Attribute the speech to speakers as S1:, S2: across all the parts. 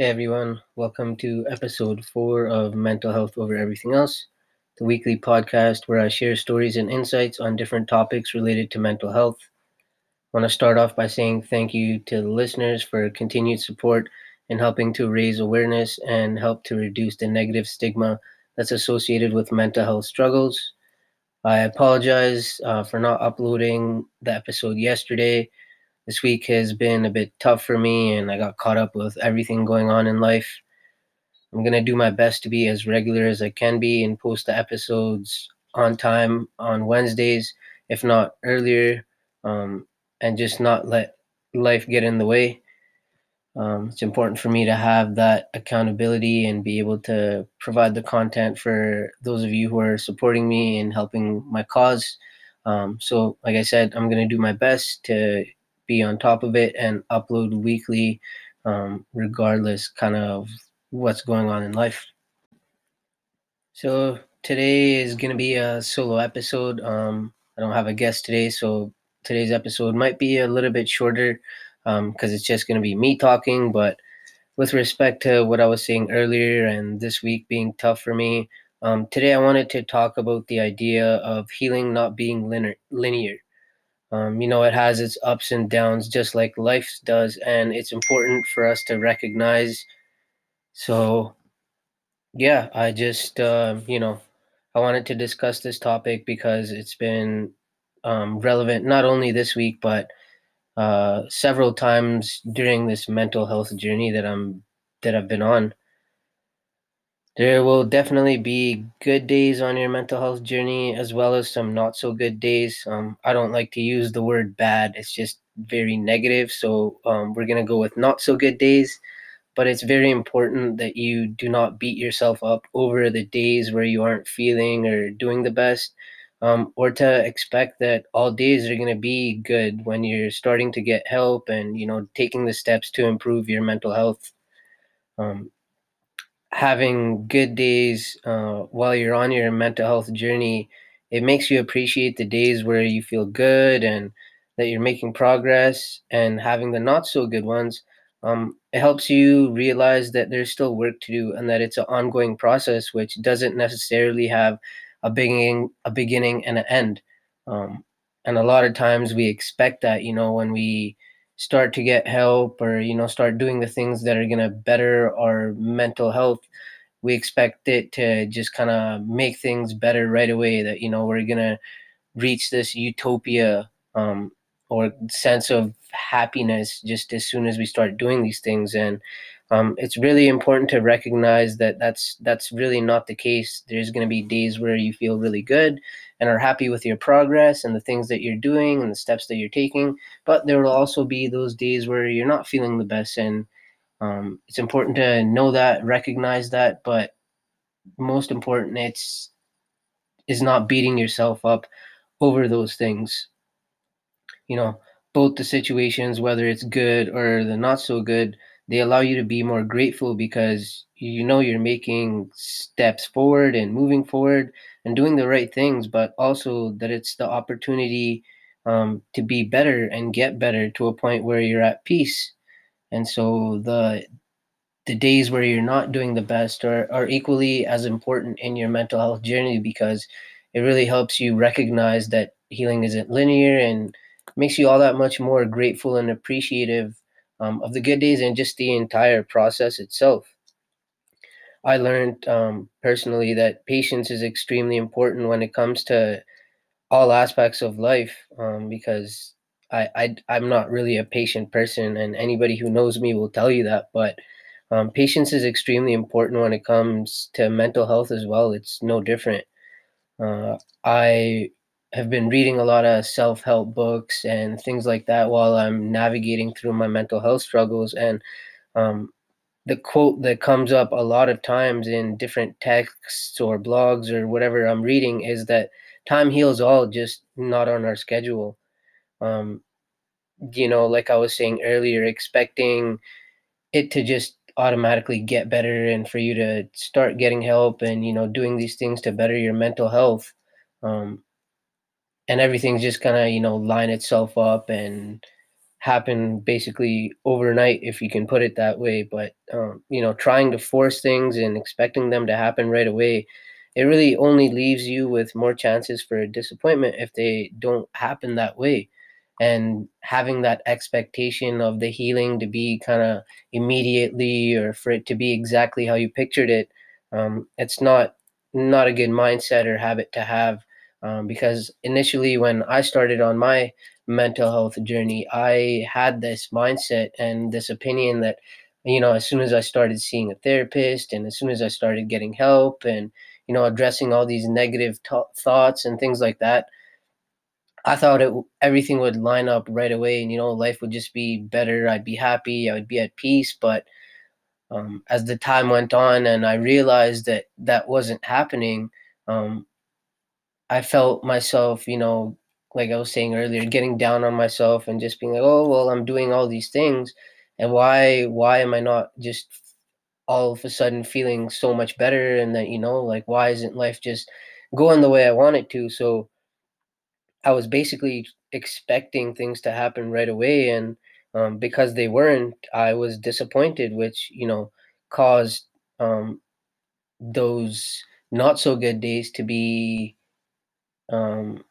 S1: Hey everyone, welcome to episode four of Mental Health Over Everything Else, the weekly podcast where I share stories and insights on different topics related to mental health. I want to start off by saying thank you to the listeners for continued support in helping to raise awareness and help to reduce the negative stigma that's associated with mental health struggles. I apologize uh, for not uploading the episode yesterday this week has been a bit tough for me and I got caught up with everything going on in life. I'm going to do my best to be as regular as I can be and post the episodes on time on Wednesdays, if not earlier, um, and just not let life get in the way. Um, it's important for me to have that accountability and be able to provide the content for those of you who are supporting me and helping my cause. Um, so, like I said, I'm going to do my best to be on top of it and upload weekly, um, regardless kind of what's going on in life. So today is going to be a solo episode. Um, I don't have a guest today, so today's episode might be a little bit shorter because um, it's just going to be me talking. But with respect to what I was saying earlier and this week being tough for me, um, today I wanted to talk about the idea of healing not being linear. Um, you know, it has its ups and downs just like life does, and it's important for us to recognize. So, yeah, I just, uh, you know, I wanted to discuss this topic because it's been um, relevant not only this week, but uh, several times during this mental health journey that I'm that I've been on. There will definitely be good days on your mental health journey as well as some not so good days. Um, I don't like to use the word bad, it's just very negative. So um, we're going to go with not so good days. But it's very important that you do not beat yourself up over the days where you aren't feeling or doing the best, um, or to expect that all days are going to be good when you're starting to get help and you know taking the steps to improve your mental health. Um, having good days uh, while you're on your mental health journey, it makes you appreciate the days where you feel good and that you're making progress, and having the not so good ones. Um, it helps you realize that there's still work to do and that it's an ongoing process, which doesn't necessarily have a beginning, a beginning and an end. Um, and a lot of times we expect that, you know, when we start to get help or you know start doing the things that are going to better our mental health we expect it to just kind of make things better right away that you know we're going to reach this utopia um, or sense of happiness just as soon as we start doing these things. And um, it's really important to recognize that that's that's really not the case there's going to be days where you feel really good and are happy with your progress and the things that you're doing and the steps that you're taking. But there will also be those days where you're not feeling the best, and um, it's important to know that, recognize that. But most important, it's is not beating yourself up over those things. You know, both the situations, whether it's good or the not so good, they allow you to be more grateful because you know you're making steps forward and moving forward and doing the right things, but also that it's the opportunity um, to be better and get better to a point where you're at peace. And so the the days where you're not doing the best are, are equally as important in your mental health journey because it really helps you recognize that healing isn't linear and makes you all that much more grateful and appreciative um, of the good days and just the entire process itself. I learned um, personally that patience is extremely important when it comes to all aspects of life um, because I, I I'm not really a patient person, and anybody who knows me will tell you that. But um, patience is extremely important when it comes to mental health as well. It's no different. Uh, I have been reading a lot of self help books and things like that while I'm navigating through my mental health struggles, and um, the quote that comes up a lot of times in different texts or blogs or whatever I'm reading is that time heals all, just not on our schedule. Um, you know, like I was saying earlier, expecting it to just automatically get better and for you to start getting help and you know doing these things to better your mental health um, and everything's just gonna you know line itself up and happen basically overnight, if you can put it that way. But um, you know, trying to force things and expecting them to happen right away, it really only leaves you with more chances for disappointment if they don't happen that way. And having that expectation of the healing to be kind of immediately or for it to be exactly how you pictured it, um, it's not not a good mindset or habit to have. Um, because initially, when I started on my mental health journey, I had this mindset and this opinion that, you know, as soon as I started seeing a therapist and as soon as I started getting help and, you know, addressing all these negative t- thoughts and things like that, I thought it everything would line up right away and, you know, life would just be better. I'd be happy. I would be at peace. But um, as the time went on and I realized that that wasn't happening, um, I felt myself, you know, like I was saying earlier, getting down on myself and just being like, oh well, I'm doing all these things, and why why am I not just all of a sudden feeling so much better? And that you know, like why isn't life just going the way I want it to? So I was basically expecting things to happen right away, and um, because they weren't, I was disappointed, which you know caused um, those not so good days to be um,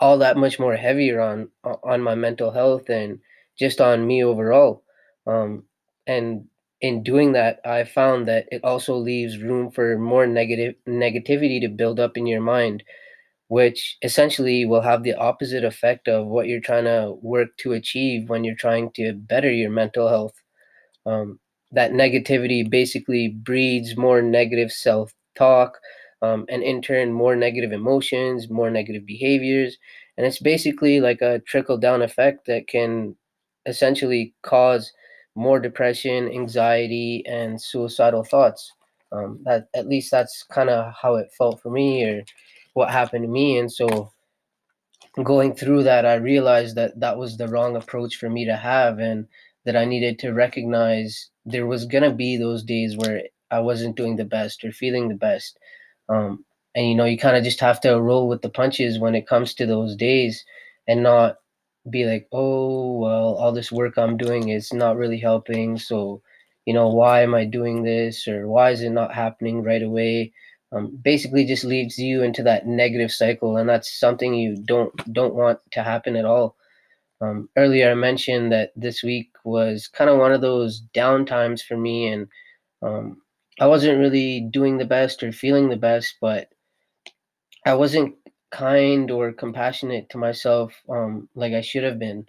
S1: all that much more heavier on on my mental health and just on me overall. Um, and in doing that, I found that it also leaves room for more negative negativity to build up in your mind, which essentially will have the opposite effect of what you're trying to work to achieve when you're trying to better your mental health. Um, that negativity basically breeds more negative self talk, um, and in turn more negative emotions more negative behaviors. And it's basically like a trickle down effect that can essentially cause more depression anxiety and suicidal thoughts. Um, that at least that's kind of how it felt for me or what happened to me. And so going through that i realized that that was the wrong approach for me to have and that i needed to recognize there was going to be those days where i wasn't doing the best or feeling the best um, and you know, you kind of just have to roll with the punches when it comes to those days and not be like, oh, well, all this work I'm doing is not really helping. So, you know, why am I doing this or why is it not happening right away? Um, basically just leads you into that negative cycle and that's something you don't don't want to happen at all um, earlier i mentioned that this week was kind of one of those down times for me and um, I wasn't really doing the best or feeling the best, but I wasn't kind or compassionate to myself um, like I should have been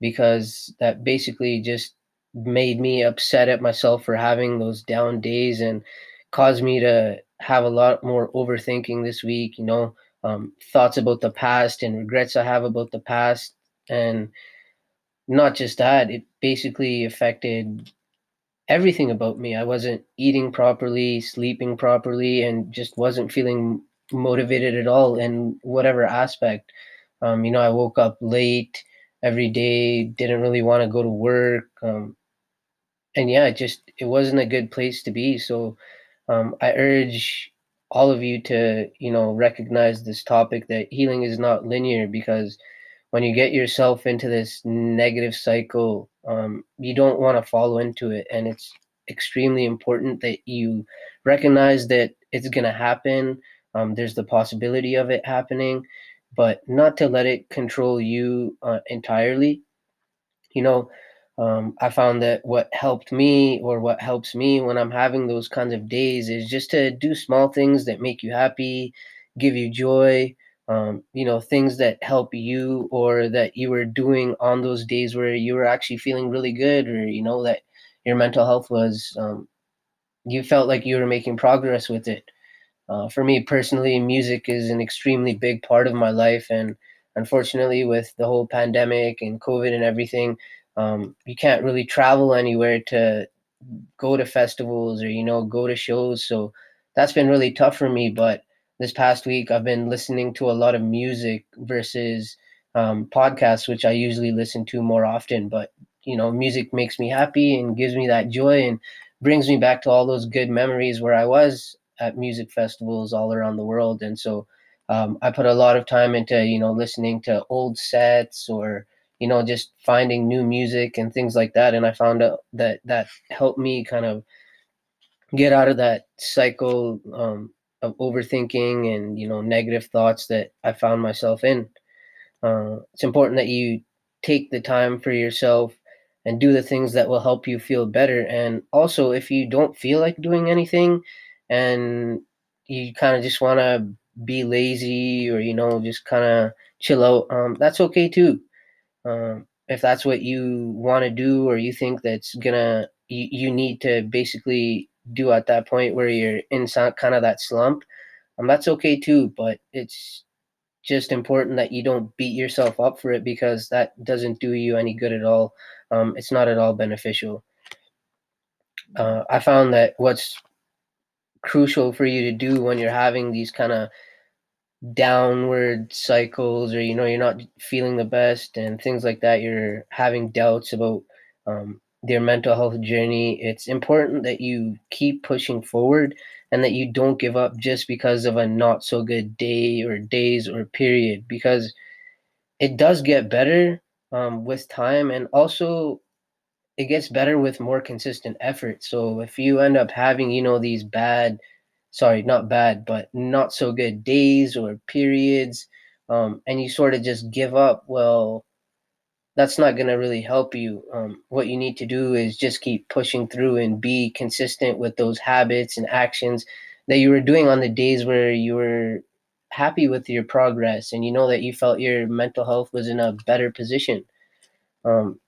S1: because that basically just made me upset at myself for having those down days and caused me to have a lot more overthinking this week, you know, um, thoughts about the past and regrets I have about the past. And not just that, it basically affected everything about me. I wasn't eating properly, sleeping properly, and just wasn't feeling motivated at all in whatever aspect. Um, you know, I woke up late every day, didn't really want to go to work. Um, and yeah, it just it wasn't a good place to be. So um, I urge all of you to, you know, recognize this topic that healing is not linear because when you get yourself into this negative cycle, um, you don't want to follow into it. And it's extremely important that you recognize that it's going to happen. Um, there's the possibility of it happening, but not to let it control you uh, entirely. You know, um, I found that what helped me or what helps me when I'm having those kinds of days is just to do small things that make you happy, give you joy, um, you know things that help you or that you were doing on those days where you were actually feeling really good or you know that your mental health was um, you felt like you were making progress with it. Uh, for me personally music is an extremely big part of my life and unfortunately with the whole pandemic and covid and everything um, you can't really travel anywhere to go to festivals or you know go to shows. So that's been really tough for me but this past week I've been listening to a lot of music versus um, podcasts, which I usually listen to more often. But you know, music makes me happy and gives me that joy and brings me back to all those good memories where I was at music festivals all around the world. And so um, I put a lot of time into you know listening to old sets or you know, just finding new music and things like that. And I found out that that helped me kind of get out of that cycle um, of overthinking and you know negative thoughts that I found myself in. Uh, it's important that you take the time for yourself and do the things that will help you feel better. And also, if you don't feel like doing anything and you kind of just want to be lazy or you know just kind of chill out, um, that's okay too. Um, if that's what you want to do or you think that's gonna you, you need to basically do at that point where you're in kind of that slump, um, that's okay too. But it's just important that you don't beat yourself up for it because that doesn't do you any good at all. Um, it's not at all beneficial. Uh, I found that what's crucial for you to do when you're having these kind of downward cycles or you know you're not feeling the best and things like that you're having doubts about um, their mental health journey, it's important that you keep pushing forward and that you don't give up just because of a not so good day or days or period because it does get better um, with time and also it gets better with more consistent effort. So if you end up having, you know, these bad, sorry, not bad, but not so good days or periods, um, and you sort of just give up, well, that's not going to really help you. Um, what you need to do is just keep pushing through and be consistent with those habits and actions that you were doing on the days where you were happy with your progress and you know that you felt your mental health was in a better position. Um,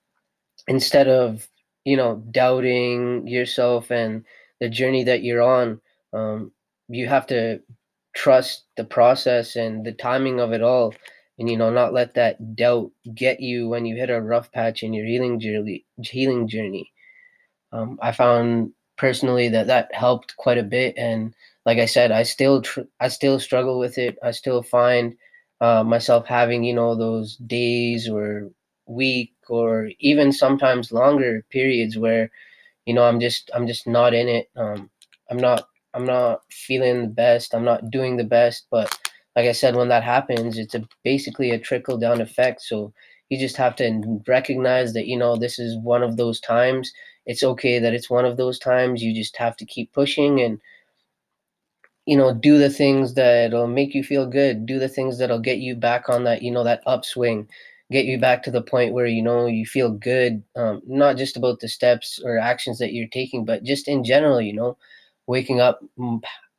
S1: instead of, you know, doubting yourself and the journey that you're on, um, you have to trust the process and the timing of it all and you know not let that doubt get you when you hit a rough patch in your healing journey healing journey. Um, i found personally that that helped quite a bit and like i said i still tr- i still struggle with it. I still find uh, myself having you know those days or week or even sometimes longer periods where you know i'm just i'm just not in it. Um, i'm not i'm not feeling the best. I'm not doing the best but like I said, when that happens, it's a, basically a trickle down effect. So you just have to recognize that, you know, this is one of those times. It's okay that it's one of those times. You just have to keep pushing and, you know, do the things that'll make you feel good. Do the things that'll get you back on that, you know, that upswing, get you back to the point where, you know, you feel good. Um, not just about the steps or actions that you're taking, but just in general, you know, waking up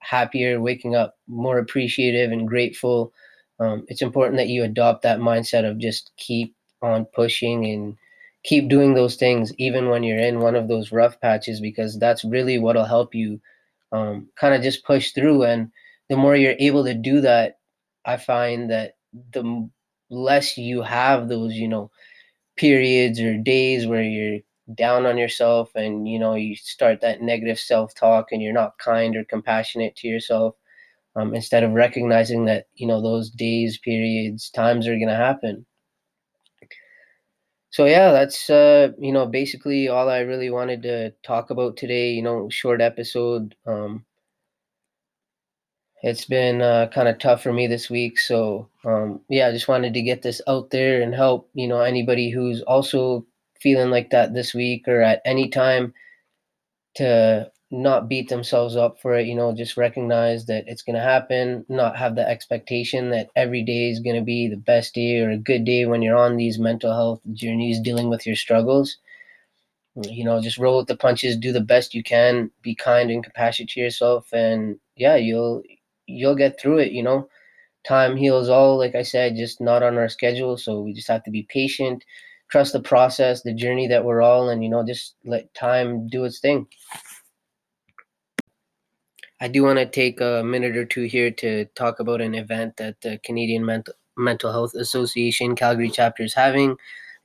S1: happier, waking up more appreciative and grateful. Um, it's important that you adopt that mindset of just keep on pushing and keep doing those things even when you're in one of those rough patches because that's really what'll help you um, kind of just push through and the more you're able to do that i find that the less you have those you know periods or days where you're down on yourself and you know you start that negative self-talk and you're not kind or compassionate to yourself um, instead of recognizing that you know those days periods times are going to happen. So yeah that's uh you know basically all i really wanted to talk about today you know short episode um it's been uh, kind of tough for me this week. So um yeah i just wanted to get this out there and help you know anybody who's also feeling like that this week or at any time to not beat themselves up for it you know just recognize that it's going to happen not have the expectation that every day is going to be the best day or a good day when you're on these mental health journeys dealing with your struggles. You know just roll with the punches do the best you can be kind and compassionate to yourself and yeah you'll you'll get through it you know. Time heals all like i said just not on our schedule so we just have to be patient trust the process, the journey that we're all, and you know, just let time do its thing. I do want to take a minute or two here to talk about an event that the Canadian Mental Mental Health Association Calgary chapter is having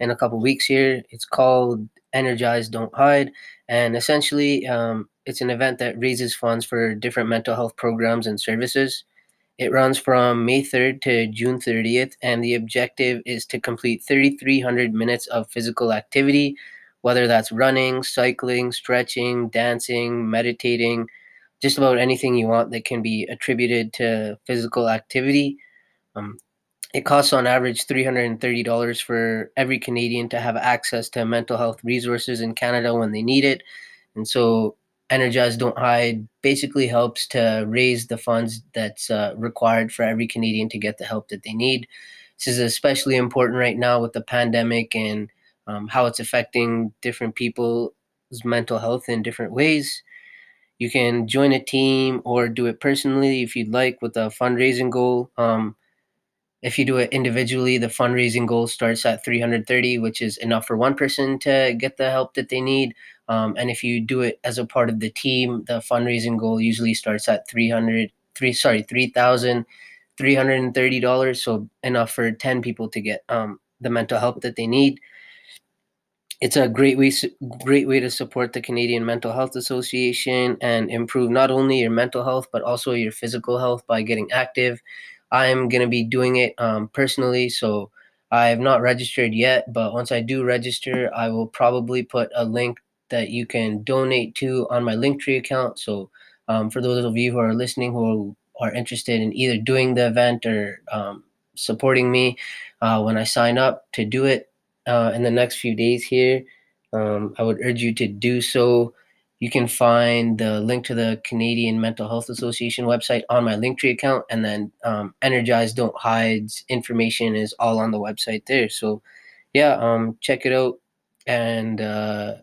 S1: in a couple weeks here. It's called Energize Don't Hide, and essentially, um, it's an event that raises funds for different mental health programs and services. It runs from May 3rd to June 30th, and the objective is to complete 3,300 minutes of physical activity, whether that's running, cycling, stretching, dancing, meditating, just about anything you want that can be attributed to physical activity. Um, it costs on average $330 for every Canadian to have access to mental health resources in Canada when they need it. And so Energize Don't Hide basically helps to raise the funds that's uh, required for every Canadian to get the help that they need. This is especially important right now with the pandemic and um, how it's affecting different people's mental health in different ways. You can join a team or do it personally if you'd like with a fundraising goal. Um, if you do it individually, the fundraising goal starts at 330, which is enough for one person to get the help that they need. Um, and if you do it as a part of the team, the fundraising goal usually starts at 300, three, sorry, 3,330 dollars. So enough for 10 people to get um, the mental help that they need. It's a great way, great way to support the Canadian Mental Health Association and improve not only your mental health but also your physical health by getting active. I am going to be doing it um, personally, so I have not registered yet. But once I do register, I will probably put a link that you can donate to on my Linktree account. So um, for those of you who are listening who are interested in either doing the event or um, supporting me uh, when I sign up to do it uh, in the next few days here, um, I would urge you to do so. You can find the link to the Canadian Mental Health Association website on my Linktree account, and then um, Energize Don't Hide's information is all on the website there. So, yeah, um, check it out, and uh,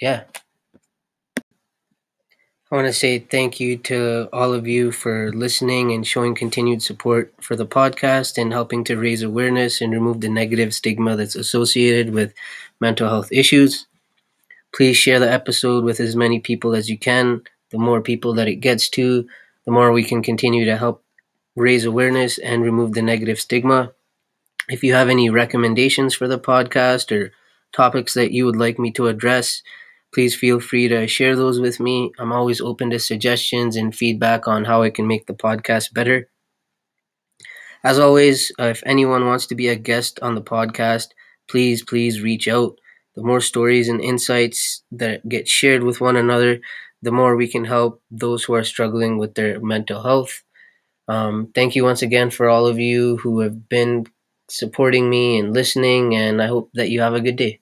S1: yeah. I want to say thank you to all of you for listening and showing continued support for the podcast and helping to raise awareness and remove the negative stigma that's associated with mental health issues. Please share the episode with as many people as you can. The more people that it gets to, the more we can continue to help raise awareness and remove the negative stigma. If you have any recommendations for the podcast or topics that you would like me to address, please feel free to share those with me. I'm always open to suggestions and feedback on how I can make the podcast better. As always, if anyone wants to be a guest on the podcast, please, please reach out the more stories and insights that get shared with one another, the more we can help those who are struggling with their mental health. Um, thank you once again for all of you who have been supporting me and listening, and I hope that you have a good day.